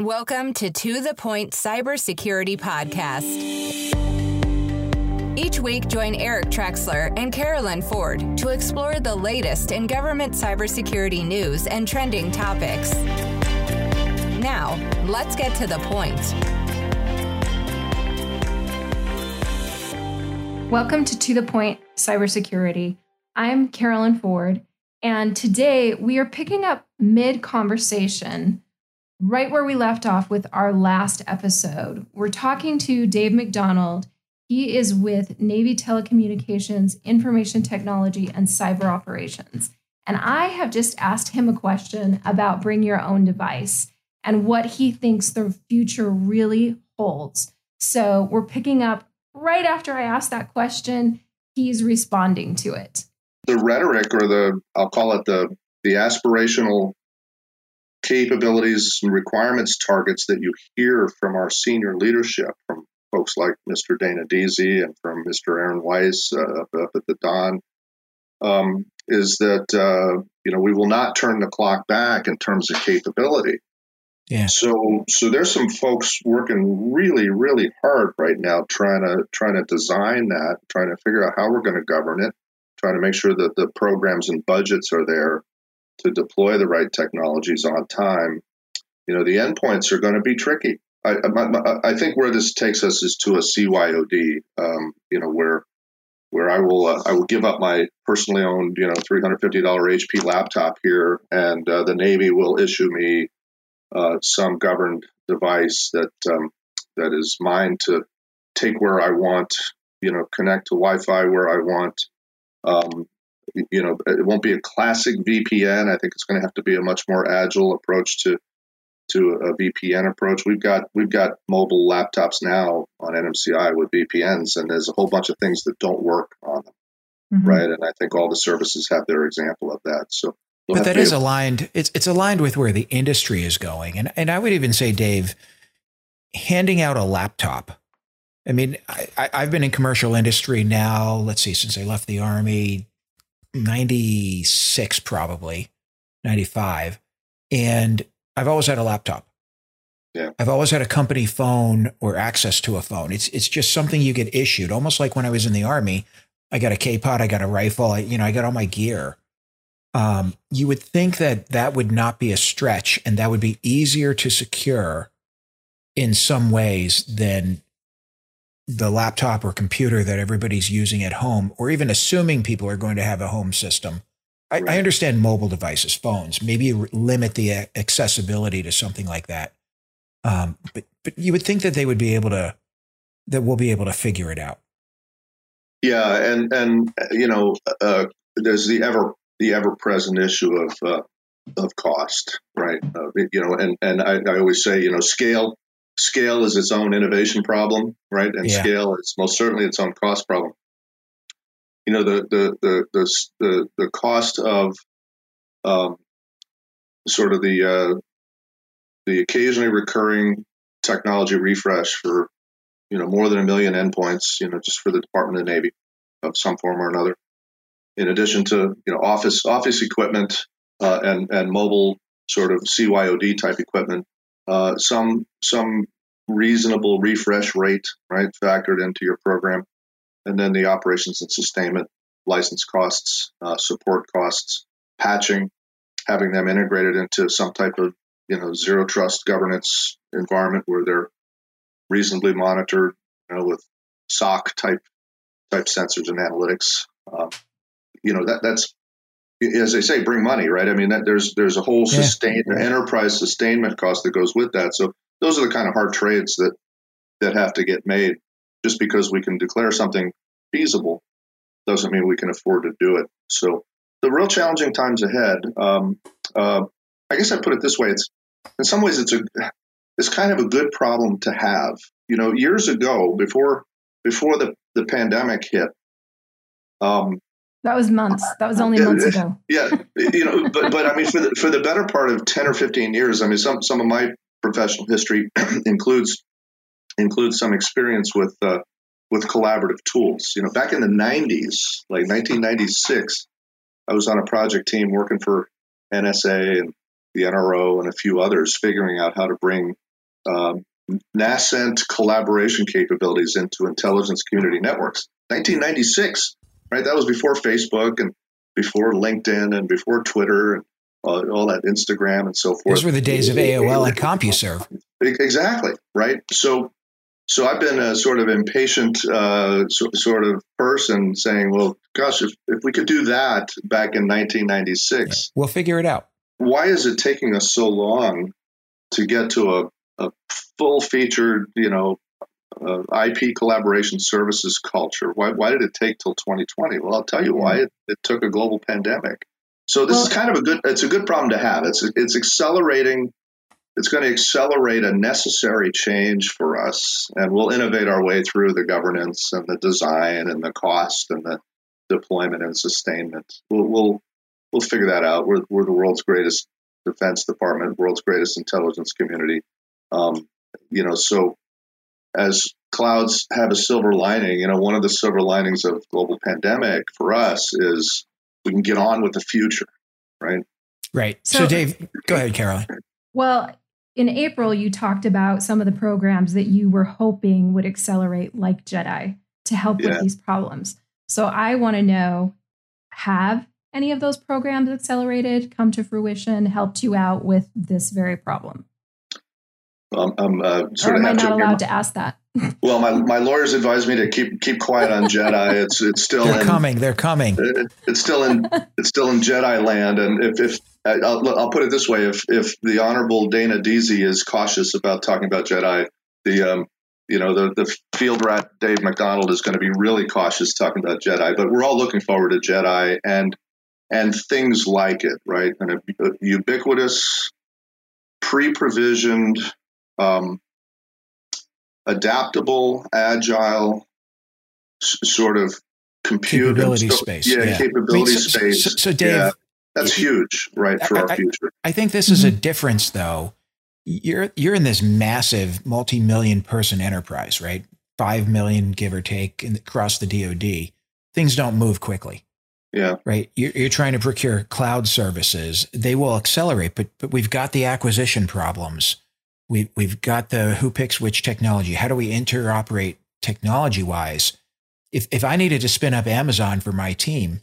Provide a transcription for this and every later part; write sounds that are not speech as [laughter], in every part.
Welcome to To The Point Cybersecurity Podcast. Each week, join Eric Trexler and Carolyn Ford to explore the latest in government cybersecurity news and trending topics. Now, let's get to the point. Welcome to To The Point Cybersecurity. I'm Carolyn Ford, and today we are picking up mid conversation right where we left off with our last episode. We're talking to Dave McDonald. He is with Navy Telecommunications, Information Technology, and Cyber Operations. And I have just asked him a question about bring your own device and what he thinks the future really holds. So we're picking up right after I asked that question, he's responding to it. The rhetoric or the, I'll call it the, the aspirational capabilities and requirements targets that you hear from our senior leadership, from folks like Mr. Dana Deasy and from Mr. Aaron Weiss uh, up at the Don, um, is that uh, you know we will not turn the clock back in terms of capability. Yeah. So so there's some folks working really really hard right now trying to trying to design that, trying to figure out how we're going to govern it, trying to make sure that the programs and budgets are there to deploy the right technologies on time, you know, the endpoints are going to be tricky. I, I, I, think where this takes us is to a CYOD, um, you know, where where I will uh, I will give up my personally owned, you know, three hundred fifty dollar HP laptop here, and uh, the Navy will issue me uh, some governed device that um, that is mine to take where I want, you know, connect to Wi-Fi where I want, um, you know, it won't be a classic VPN. I think it's going to have to be a much more agile approach to to a VPN approach. We've got we've got mobile laptops now on NMCI with VPNs, and there's a whole bunch of things that don't work on them, mm-hmm. right? And I think all the services have their example of that. So, we'll but that is aligned. It's it's aligned with where the industry is going, and and I would even say, Dave, handing out a laptop. I mean, I, I've been in commercial industry now. Let's see, since I left the army, 96 probably 95 and i've always had a laptop yeah. I've always had a company phone or access to a phone. It's it's just something you get issued, almost like when I was in the army. I got a K-pot, I got a rifle, I, you know, I got all my gear. Um, you would think that that would not be a stretch, and that would be easier to secure in some ways than the laptop or computer that everybody's using at home, or even assuming people are going to have a home system. I, right. I understand mobile devices, phones, maybe limit the accessibility to something like that. Um, but but you would think that they would be able to that we'll be able to figure it out. Yeah, and and you know, uh, there's the ever the ever present issue of uh, of cost, right? Uh, you know, and and I, I always say, you know, scale scale is its own innovation problem, right? And yeah. scale is most certainly its own cost problem. You know, the the the the the, the cost of um, sort of the uh, the occasionally recurring technology refresh for you know more than a million endpoints, you know, just for the Department of the Navy of some form or another. In addition to you know office office equipment uh, and and mobile sort of CYOD type equipment uh, some some reasonable refresh rate, right, factored into your program, and then the operations and sustainment, license costs, uh, support costs, patching, having them integrated into some type of you know zero trust governance environment where they're reasonably monitored, you know, with SOC type type sensors and analytics. Um, you know that that's as they say, bring money, right? I mean, that, there's there's a whole yeah. sustain enterprise sustainment cost that goes with that. So those are the kind of hard trades that that have to get made. Just because we can declare something feasible doesn't mean we can afford to do it. So the real challenging times ahead. Um, uh, I guess I put it this way: it's in some ways it's a it's kind of a good problem to have. You know, years ago, before before the the pandemic hit, um, that was months. That was only months ago. Yeah, you know, but but I mean, for the for the better part of ten or fifteen years, I mean, some some of my professional history [clears throat] includes includes some experience with uh, with collaborative tools. You know, back in the '90s, like 1996, I was on a project team working for NSA and the NRO and a few others, figuring out how to bring um, nascent collaboration capabilities into intelligence community networks. 1996, right? That was before Facebook and before LinkedIn and before Twitter and uh, all that Instagram and so forth. Those were the days of AOL and CompuServe. Exactly, right? So, so I've been a sort of impatient uh, so, sort of person saying, well, gosh, if, if we could do that back in 1996, yeah. we'll figure it out. Why is it taking us so long to get to a, a full featured, you know, uh, IP collaboration services culture? Why, why did it take till 2020? Well, I'll tell you why. It, it took a global pandemic. So this well, is kind of a good. It's a good problem to have. It's it's accelerating it's going to accelerate a necessary change for us, and we'll innovate our way through the governance and the design and the cost and the deployment and sustainment. We'll we'll, we'll figure that out. We're, we're the world's greatest defense department, world's greatest intelligence community. Um, you know, so as clouds have a silver lining, you know, one of the silver linings of global pandemic for us is we can get on with the future, right? Right. So, so Dave, go ahead, Carolyn. Well, in April, you talked about some of the programs that you were hoping would accelerate, like JEDI, to help yeah. with these problems. So I want to know have any of those programs accelerated, come to fruition, helped you out with this very problem? Um, I'm uh, sort or am I not allowed to ask that? [laughs] well, my, my lawyers advised me to keep keep quiet on JEDI. It's it's still they're in, coming. They're coming. It, it's still in it's still in JEDI land. And if, if I'll, I'll put it this way: if if the Honorable Dana Deasy is cautious about talking about JEDI, the um, you know the the field rat Dave McDonald is going to be really cautious talking about JEDI. But we're all looking forward to JEDI and and things like it, right? And a, a ubiquitous, pre-provisioned, um, adaptable, agile, s- sort of compute capability space. Yeah, yeah, capability I mean, so, space. So, so Dave, yeah. That's huge, right, for I, our future. I, I think this is a mm-hmm. difference, though. You're you're in this massive multi-million person enterprise, right? Five million, give or take, in, across the DoD. Things don't move quickly. Yeah. Right. You're, you're trying to procure cloud services. They will accelerate, but but we've got the acquisition problems. We we've got the who picks which technology. How do we interoperate technology wise? If if I needed to spin up Amazon for my team,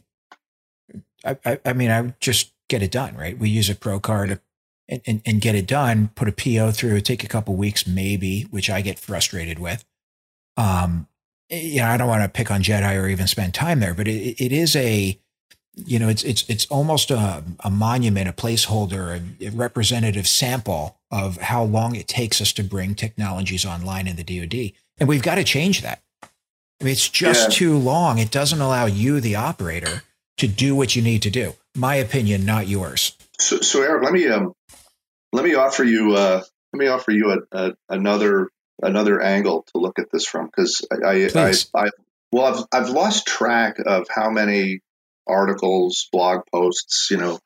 I, I, mean, I would just get it done, right? We use a pro card and, and, and get it done, put a PO through, take a couple weeks, maybe, which I get frustrated with. Um, you know, I don't want to pick on JEDI or even spend time there, but it, it is a, you know, it's it's it's almost a, a monument, a placeholder, a, representative sample of how long it takes us to bring technologies online in the DoD, and we've got to change that. I mean, it's just yeah. too long. It doesn't allow you, the operator, to do what you need to do. My opinion, not yours. So, so Eric, let me um, let me offer you uh, let me offer you a, a, another another angle to look at this from because I, I, I, I well I've I've lost track of how many articles, blog posts, you know,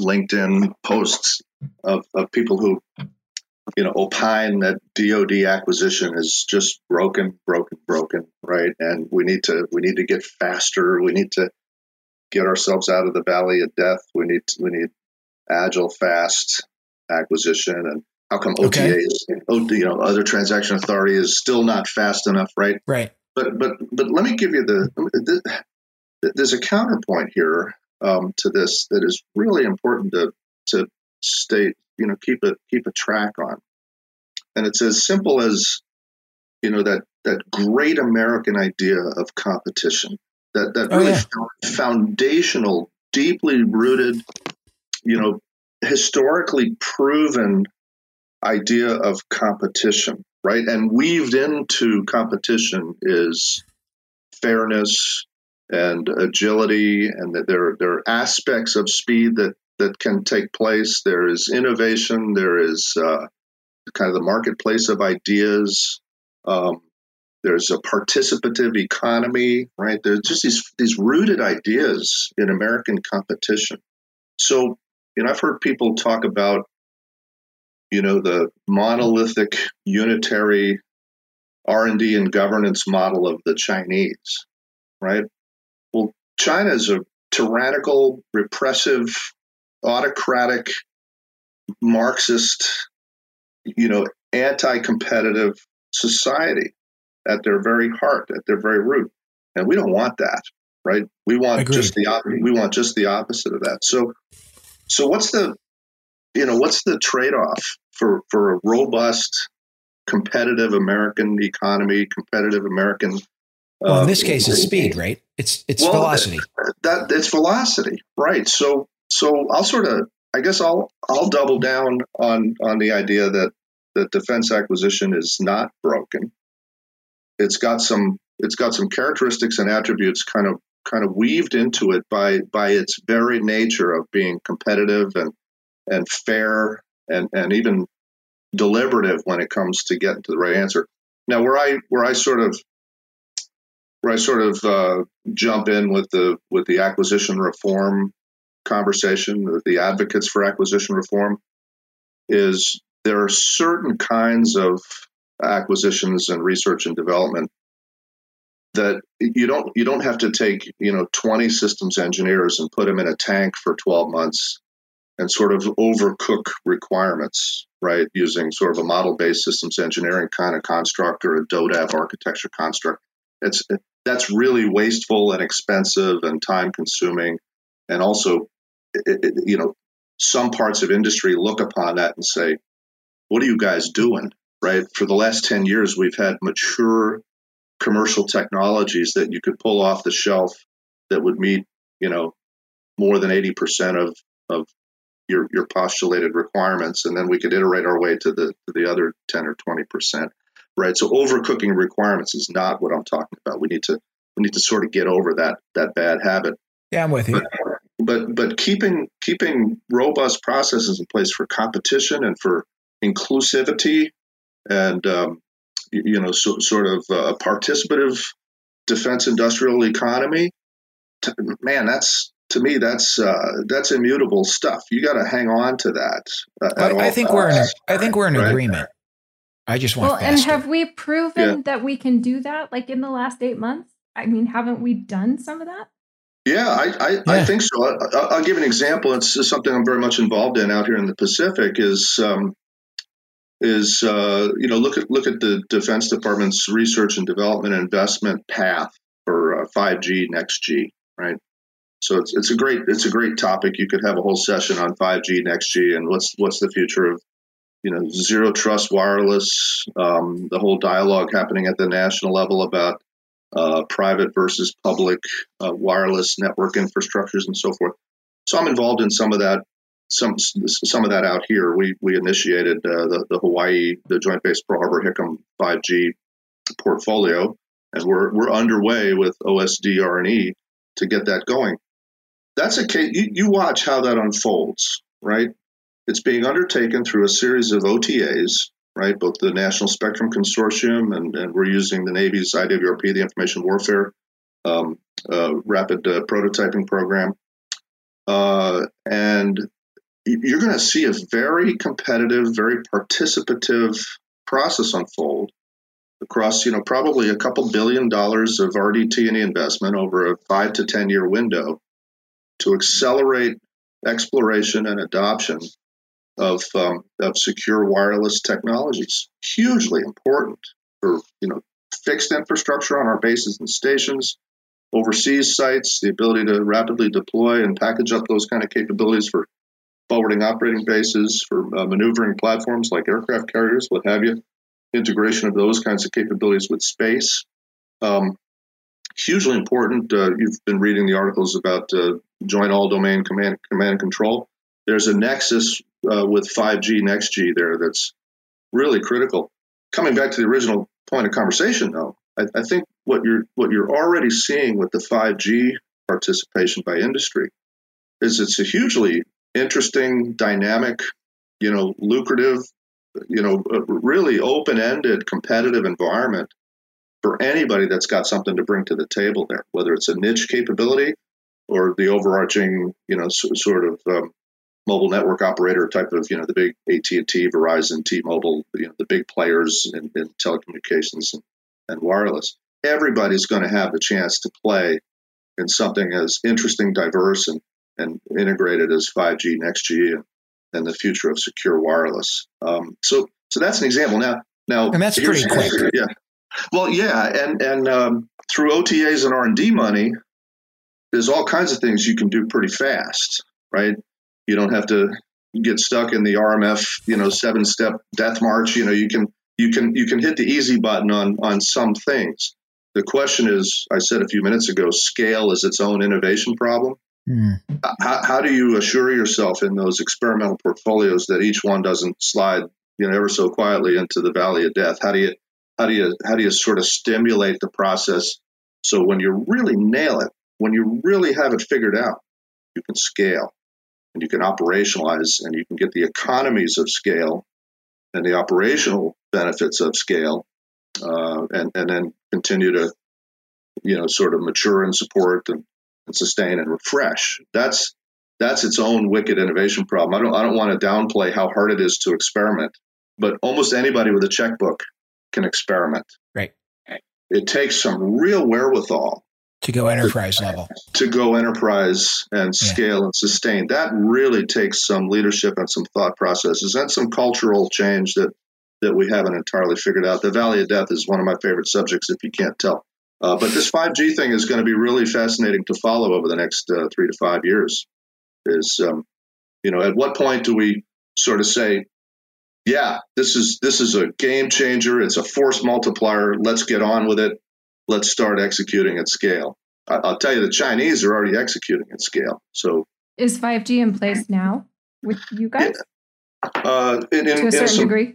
LinkedIn posts of, of people who you know opine that DoD acquisition is just broken, broken, broken, right? And we need to we need to get faster. We need to get ourselves out of the valley of death. We need we need agile, fast acquisition, and how come OTA okay. is you know other transaction authority is still not fast enough, right? Right. But but but let me give you the, the there's a counterpoint here um, to this that is really important to to state you know keep a keep a track on, and it's as simple as you know that that great American idea of competition that that oh, really yeah. foundational, deeply rooted, you know, historically proven idea of competition, right? And weaved into competition is fairness and agility, and that there there are aspects of speed that that can take place. There is innovation. There is uh, kind of the marketplace of ideas. Um, there's a participative economy, right? There's just these these rooted ideas in American competition. So, you know, I've heard people talk about, you know, the monolithic unitary R&D and governance model of the Chinese, right? Well, China is a tyrannical, repressive, autocratic, Marxist you know, anti-competitive society at their very heart, at their very root, and we don't want that, right? We want Agreed. just the we want just the opposite of that. So, so what's the, you know, what's the trade-off for for a robust, competitive American economy, competitive American Well, in uh, this case, it's speed, right? It's it's well, velocity. that it's velocity, right? So so I'll sort of I guess I'll I'll double down on on the idea that that defense acquisition is not broken. It's got some it's got some characteristics and attributes kind of kind of weaved into it by by its very nature of being competitive and and fair and and even deliberative when it comes to getting to the right answer. Now, where I where I sort of where I sort of uh, jump in with the with the acquisition reform conversation, the, the advocates for acquisition reform, is there are certain kinds of acquisitions and research and development that you don't you don't have to take you know 20 systems engineers and put them in a tank for 12 months and sort of overcook requirements right? Using sort of a model based systems engineering kind of construct or a DoDAF architecture construct. It's that's really wasteful and expensive and time consuming and also you know some parts of industry look upon that and say what are you guys doing? Right? For the last 10 years we've had mature commercial technologies that you could pull off the shelf that would meet you know more than 80% of of your your postulated requirements and then we could iterate our way to the to the other 10 or 20% right? So overcooking requirements is not what i'm talking about. We need to we need to sort of get over that that bad habit. Yeah, I'm with you. but but but keeping keeping robust processes in place for competition and for inclusivity and um, you, you know so, sort of a participative defense industrial economy t- man that's to me that's uh, that's immutable stuff you got to hang on to that uh, at all I, I think we're in. times, I think we're in right? agreement. I just want Well, and faster. have we proven Yeah. that we can do that like in the last eight months? I mean, haven't we done some of that? Yeah, I, I, I think so. I, I- I'll give an example. It's something I'm very much involved in out here in the Pacific. Is um, is uh, you know look at look at the Defense Department's research and development investment path for uh, 5G next G, right? So it's it's a great it's a great topic. You could have a whole session on 5G next G and what's what's the future of you know zero trust wireless, um, the whole dialogue happening at the national level about uh, private versus public uh, wireless network infrastructures and so forth. So I'm involved in some of that, some some of that out here. We we initiated uh, the the Hawaii the Joint Base Pearl Harbor Hickam 5G portfolio, and we're we're underway with OSD R&E to get that going. That's a case. You, you watch how that unfolds, right? It's being undertaken through a series of OTAs, right? Both the National Spectrum Consortium and, and we're using the Navy's IWRP, the Information Warfare um, uh, Rapid uh, Prototyping Program. Uh, and you're going to see a very competitive, very participative process unfold across, you know, probably a couple billion dollars of RDT&E investment over a five to 10 year window to accelerate exploration and adoption of um, of secure wireless technologies. Hugely important for you know fixed infrastructure on our bases and stations, overseas sites, the ability to rapidly deploy and package up those kind of capabilities for forwarding operating bases, for uh, maneuvering platforms like aircraft carriers, what have you. Integration of those kinds of capabilities with space. Um, hugely important. Uh, you've been reading the articles about uh, joint all domain command, command and control. There's a nexus uh, with 5G next G there that's really critical. Coming back to the original point of conversation, though, I, I think what you're what you're already seeing with the 5G participation by industry is it's a hugely interesting, dynamic, you know, lucrative, you know, really open-ended, competitive environment for anybody that's got something to bring to the table there, whether it's a niche capability or the overarching, you know, sort of um, mobile network operator type of, you know, the big AT&T, Verizon, T-Mobile, you know, the big players in, in telecommunications and, and wireless. Everybody's going to have the chance to play in something as interesting, diverse, and, and integrated as 5G, next G, and, and the future of secure wireless. Um, so So that's an example. Now, now, and that's pretty quick. [laughs] Yeah. Well, yeah, and and um, through OTAs and R and D money, there's all kinds of things you can do pretty fast, right? You don't have to get stuck in the RMF, you know, seven step death march. You know, you can you can you can hit the easy button on on some things. The question is, I said a few minutes ago, scale is its own innovation problem. Mm. How, how do you assure yourself in those experimental portfolios that each one doesn't slide, you know, ever so quietly into the valley of death? How do you how do you how do you sort of stimulate the process so when you really nail it, when you really have it figured out, you can scale and you can operationalize and you can get the economies of scale and the operational benefits of scale uh, and, and then continue to, you know, sort of mature and support and, and sustain and refresh. That's that's its own wicked innovation problem. I don't I don't want to downplay how hard it is to experiment, but almost anybody with a checkbook can experiment. Right. It takes some real wherewithal to go enterprise level. To go enterprise and scale yeah. and sustain. That really takes some leadership and some thought processes and some cultural change that that we haven't entirely figured out. The Valley of Death is one of my favorite subjects, if you can't tell. Uh, but this 5G thing is going to be really fascinating to follow over the next uh, three to five years. Is um, you know, at what point do we sort of say, yeah, this is this is a game changer. It's a force multiplier. Let's get on with it. Let's start executing at scale. I, will tell you, the Chinese are already executing at scale. So, is 5G in place now with you guys? Yeah. Uh, in, in, to a certain some, degree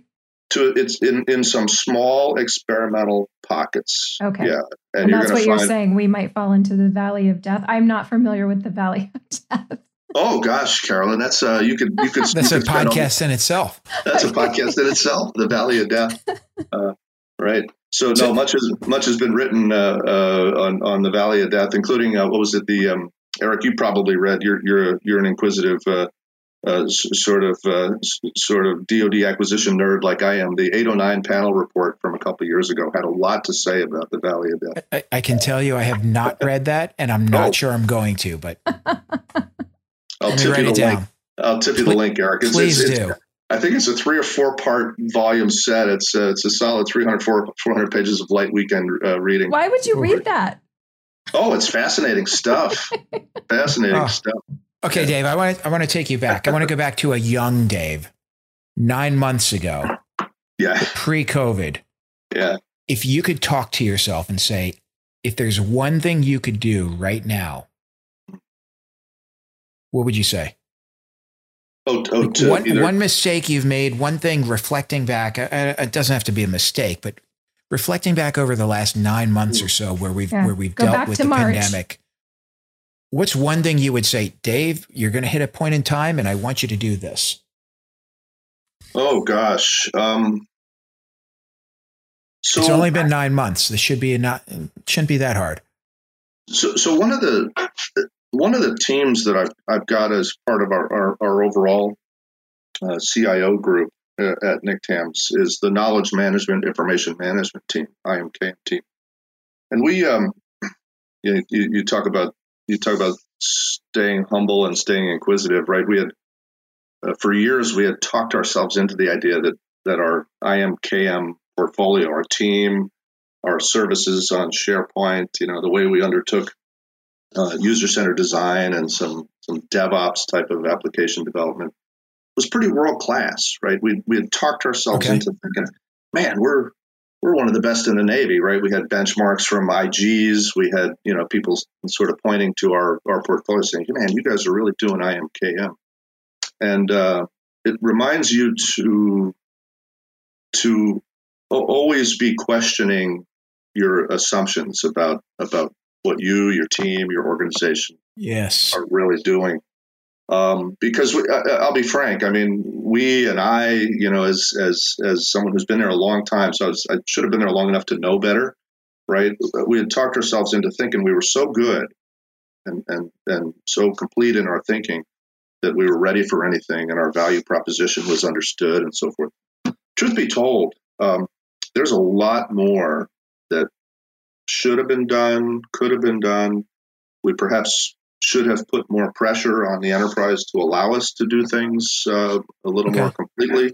to it's in in some small experimental pockets. Okay. Yeah, and, and that's what find, you're saying. We might fall into the valley of death. I'm not familiar with the valley of death. Oh gosh, Carolyn, that's uh, you could you could. [laughs] that's you a podcast in itself. That's a podcast in itself. The Valley of Death. [laughs] Uh, right. So no, much has much has been written uh, uh, on on the Valley of Death, including uh, what was it? The um, Eric, you probably read. You're you're you're an inquisitive uh, uh, sort of uh, sort of DoD acquisition nerd like I am, the 809 panel report from a couple years ago had a lot to say about the Valley of Death. I, I can tell you, I have not [laughs] read that, and I'm not oh. sure I'm going to. But I'll tip you the link. I'll tip you the link, Eric. It's, please it's, do. I think it's a three or four part volume set. It's uh, it's a solid 300 400 pages of light weekend uh, reading. Why would you read that? Oh, it's fascinating stuff. [laughs] fascinating oh. stuff. Okay, Dave, I want to, I want to take you back. I want to go back to a young Dave, nine months ago. Yeah. Pre COVID. Yeah. If you could talk to yourself and say, if there's one thing you could do right now, what would you say? Oh, oh like one, either. one mistake you've made, one thing reflecting back, uh, uh, it doesn't have to be a mistake, but reflecting back over the last nine months or so where we've, yeah. where we've Go dealt with the March. pandemic what's one thing you would say, Dave? You're going to hit a point in time, and I want you to do this. Oh gosh, um, so it's only been nine months. This should be not shouldn't be that hard. So, so one of the one of the teams that I've I've got as part of our our, our overall uh, CIO group uh, at NCTAMS is the Knowledge Management Information Management Team, IMKM team, and we um, [clears throat] you, you, talk about you talk about staying humble and staying inquisitive, right? We had uh, for years we had talked ourselves into the idea that that our IMKM portfolio, our team, our services on SharePoint, you know, the way we undertook uh, user-centered design and some some DevOps type of application development was pretty world class, right? We we had talked ourselves okay. into thinking, man, we're we're one of the best in the Navy, right? We had benchmarks from IGs. We had, you know, people sort of pointing to our, our portfolio saying, man, you guys are really doing IMKM. And uh, it reminds you to, to always be questioning your assumptions about, about what you, your team, your organization yes. are really doing. Um, because we, I, will be frank. I mean, we and I, you know, as as as someone who's been there a long time, so I, was, I should have been there long enough to know better, right? We had talked ourselves into thinking we were so good and and and so complete in our thinking that we were ready for anything, and our value proposition was understood, and so forth. Truth be told, um, there's a lot more that should have been done, could have been done. We perhaps should have put more pressure on the enterprise to allow us to do things uh, a little okay. more completely.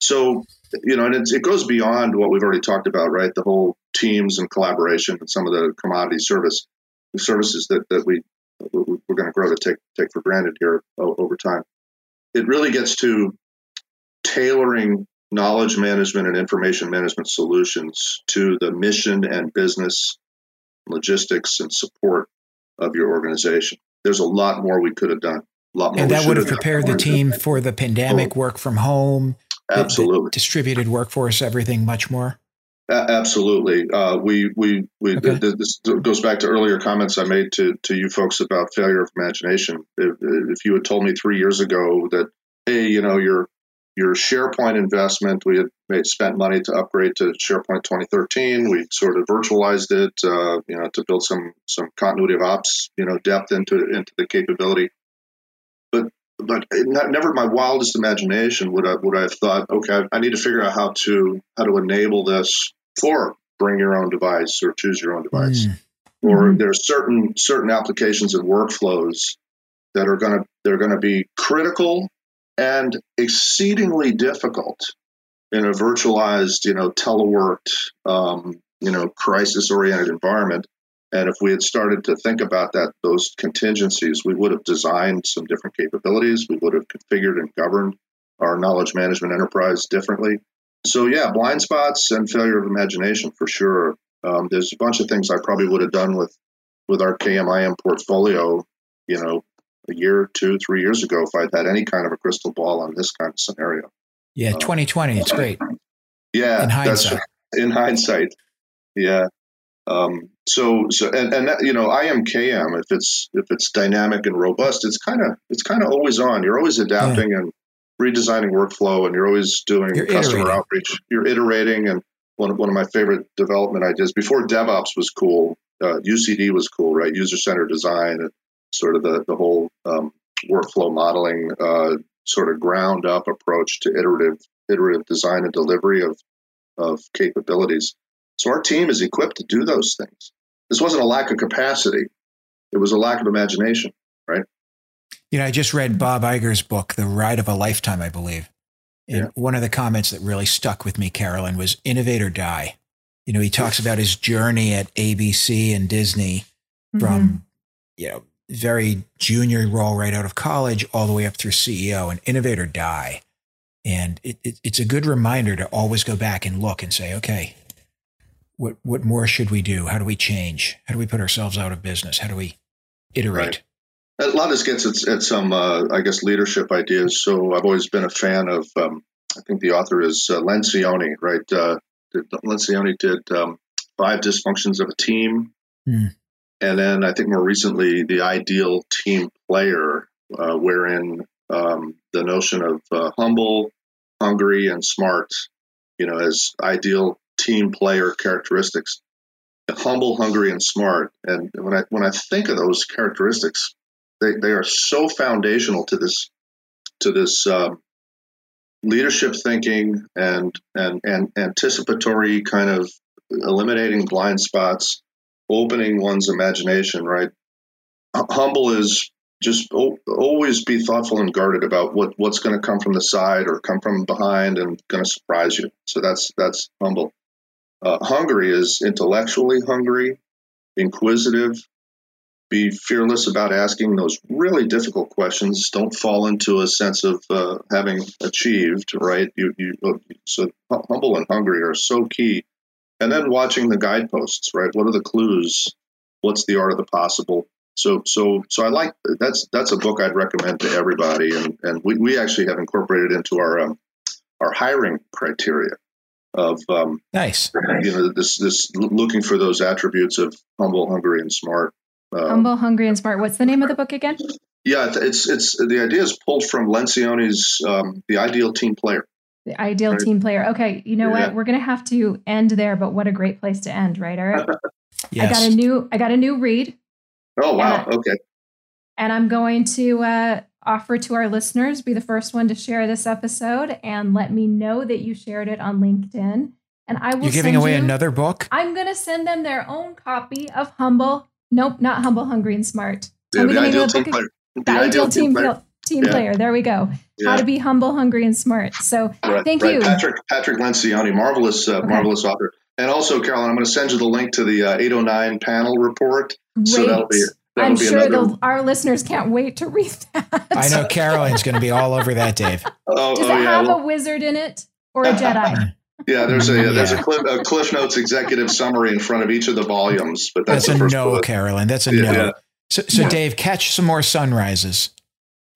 So, you know, and it goes beyond what we've already talked about, right? The whole teams and collaboration and some of the commodity service services that, that we we're going to grow to take take for granted here over time. It really gets to tailoring knowledge management and information management solutions to the mission and business logistics and support of your organization. There's a lot more we could have done. A lot more. And that would have prepared the team for the pandemic, oh, work from home, absolutely, the, the distributed workforce, everything much more. absolutely. Uh, we we we. Okay. This goes back to earlier comments I made to to you folks about failure of imagination. If, if you had told me three years ago that, hey, you know, your your SharePoint investment, we had made, spent money to upgrade to SharePoint 2013. We sort of virtualized it, uh, you know, to build some some continuity of ops, you know, depth into into the capability. But but never my wildest imagination would I would I have thought, okay, I need to figure out how to how to enable this for bring your own device or choose your own device. Mm. Or mm-hmm. there are certain certain applications and workflows that are going to they're going to be critical and exceedingly difficult in a virtualized, you know, teleworked, um, you know, crisis-oriented environment. And if we had started to think about that, those contingencies, we would have designed some different capabilities. We would have configured and governed our knowledge management enterprise differently. So yeah, blind spots and failure of imagination for sure. Um, there's a bunch of things I probably would have done with with our KMIM portfolio, you know, a year, two, three years ago if I'd had any kind of a crystal ball on this kind of scenario. Yeah, 2020, um, it's great. Yeah, in hindsight. [laughs] in hindsight, yeah. Um, so, so, and, and that, you know, IMKM, if it's if it's dynamic and robust, it's kind of it's kind of always on. You're always adapting yeah. and redesigning workflow, and you're always doing you're customer iterating. outreach. You're iterating, and one of, one of my favorite development ideas before DevOps was cool. Uh, UCD was cool, right? User centered design. And sort of the, the whole um, workflow modeling uh, sort of ground up approach to iterative iterative design and delivery of of capabilities. So our team is equipped to do those things. This wasn't a lack of capacity; it was a lack of imagination, right? You know, I just read Bob Iger's book, The Ride of a Lifetime, I believe. And yeah. one of the comments that really stuck with me, Carolyn, was innovate or die. You know, he talks about his journey at ABC and Disney from, mm-hmm. you know, very junior role right out of college all the way up through CEO and innovate or die. And it, it, it's a good reminder to always go back and look and say, okay, what what more should we do? How do we change? How do we put ourselves out of business? How do we iterate? Right. A lot of this gets at, at some, uh, I guess, leadership ideas. So I've always been a fan of. Um, I think the author is uh, Lencioni, right? Uh, Lencioni did um, Five Dysfunctions of a Team. Mm. And then I think more recently, the ideal team player, uh, wherein um, the notion of uh, humble, hungry, and smart, you know, as ideal team player characteristics. Humble, hungry, and smart. And when I when I think of those characteristics, they, they are so foundational to this to this um, leadership thinking and and and anticipatory kind of eliminating blind spots opening one's imagination, right? Humble is just always be thoughtful and guarded about what, what's going to come from the side or come from behind and going to surprise you. So that's that's humble. Uh, hungry is intellectually hungry, inquisitive. Be fearless about asking those really difficult questions. Don't fall into a sense of uh, having achieved. Right? You, you so humble and hungry are so key and then watching the guideposts, right? What are the clues? What's the art of the possible? So, so, so I like that's that's a book I'd recommend to everybody, and and we, we actually have incorporated into our um, our hiring criteria of um, nice. You know, this this looking for those attributes of humble, hungry, and smart. Um, humble, hungry, and smart. What's the name of the book again? Yeah, it's it's the idea is pulled from Lencioni's um, The Ideal Team Player. The ideal right. team player. Okay, you know yeah. what? We're gonna have to end there, but what a great place to end, right, Eric? yes. [laughs] I got a new I got a new read. Oh wow. And, okay. And I'm going to uh, offer to our listeners, be the first one to share this episode and let me know that you shared it on LinkedIn. And I will You're giving away you, another book? I'm gonna send them their own copy of Humble. Nope, not Humble, Hungry, and Smart. Yeah, the, ideal team player. The, the ideal, ideal team player. Team Yeah. player. There we go. How to be humble, hungry, and smart. So Right, thank right. you. Patrick Patrick Lencioni, marvelous, uh, Okay. marvelous author. And also, Carolyn, I'm going to send you the link to the uh, 809 panel report. So that'll be that'll I'm be sure another. our listeners can't wait to read that. I know [laughs] Carolyn's going to be all over that, Dave. [laughs] Oh, Does oh, it yeah, have well, a wizard in it or a Jedi? [laughs] yeah. There's a there's a, Cliff, a Cliff Notes executive summary in front of each of the volumes, but that's, That's, the a first no, bullet. Carolyn. That's a Yeah, no. yeah. So, so Yeah. Dave, catch some more sunrises.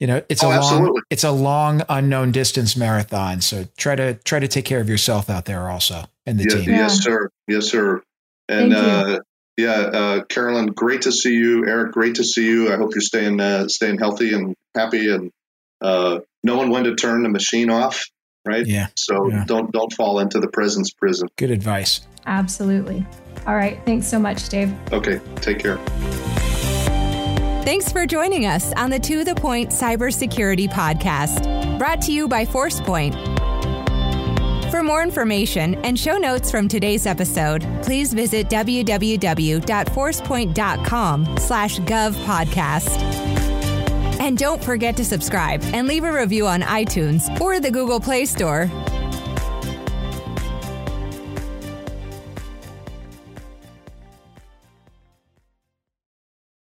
You know, it's a Oh, long, absolutely. it's a long unknown distance marathon. So try to try to take care of yourself out there also and the Yeah, team. Yeah. Yes, sir. Yes, sir. And Thank you. uh, yeah, uh, Carolyn, great to see you. Eric, great to see you. I hope you're staying uh, staying healthy and happy and uh, knowing when to turn the machine off. Right. Yeah, So Yeah. don't don't fall into the presence prison. good advice. Absolutely. All right. Thanks so much, Dave. Okay. Take care. Thanks for joining us on the To The Point Cybersecurity Podcast, brought to you by ForcePoint. For more information and show notes from today's episode, please visit www.forcepoint.com slash govpodcast. And don't forget to subscribe and leave a review on iTunes or the Google Play Store.